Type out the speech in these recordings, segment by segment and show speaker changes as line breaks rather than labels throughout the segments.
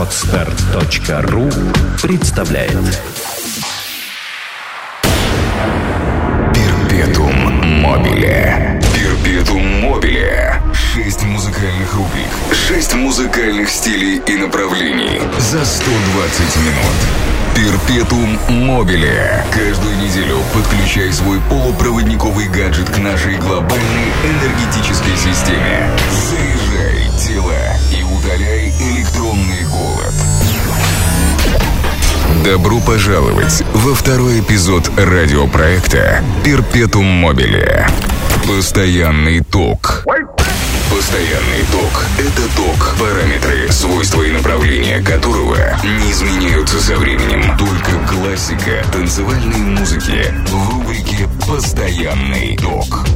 Отстар.ру представляет
Перпетум мобиле. Перпетум мобиле. Шесть музыкальных рубрик. Шесть музыкальных стилей и направлений. За 120 минут. Перпетум мобиле. Каждую неделю подключай свой полупроводниковый гаджет к нашей глобальной энергетической системе. Заряжай тело и удаляй электронный голод. Добро пожаловать во второй эпизод радиопроекта «Перпетум мобиле». Постоянный ток. Постоянный ток – это ток, параметры, свойства и направления которого не изменяются со временем. Только классика танцевальной музыки в рубрике «Постоянный ток».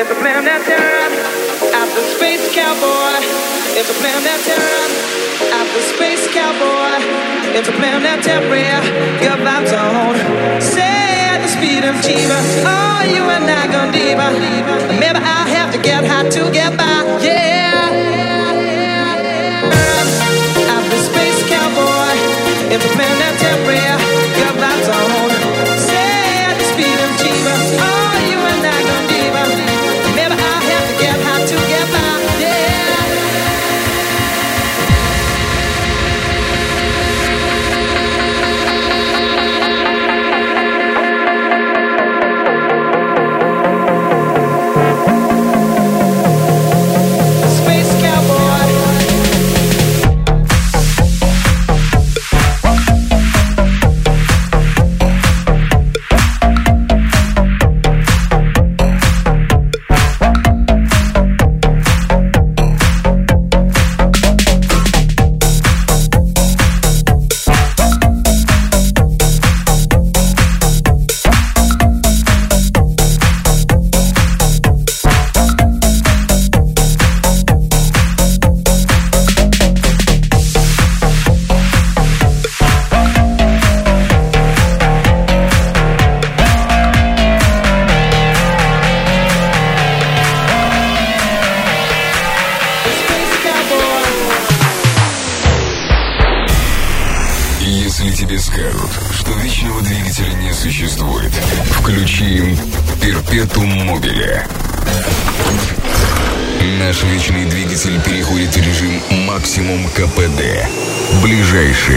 It's
a planet Terran, after space cowboy. It's a planet Terran, after space cowboy. It's a planet Terran, your vibe's on. Say at the speed of Jeeva, oh, you and I gonna diva. Maybe I'll have to get high to get by, yeah. After space cowboy, it's a planet Terran.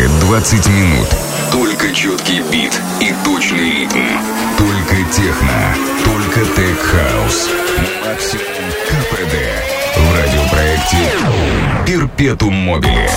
ближайшие 20 минут. Только четкий бит и точный ритм. Только техно. Только tech house.
Максимум КПД.
В радиопроекте «Перпетуум Мобиле».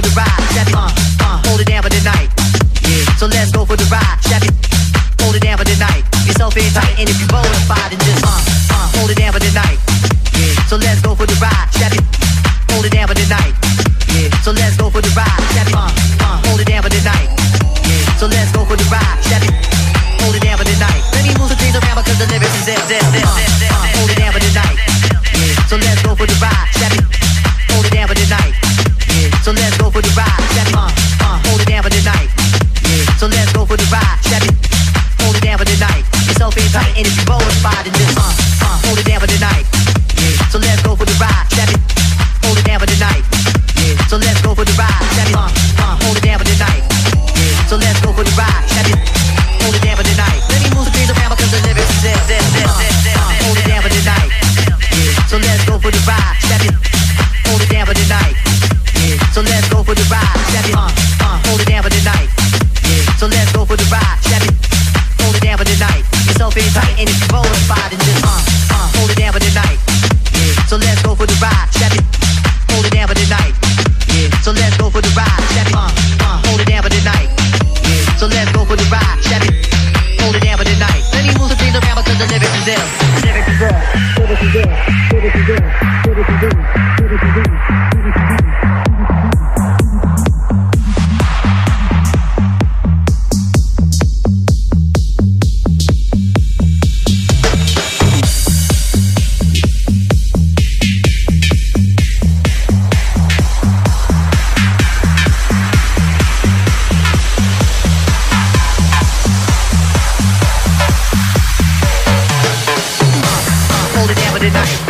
for the ride. Shaggy, uh, uh, hold it down for the night. Yeah. So let's go for the ride. Shaggy, hold it down for the night. Yourself in tight, and if you're the fire, then just the night.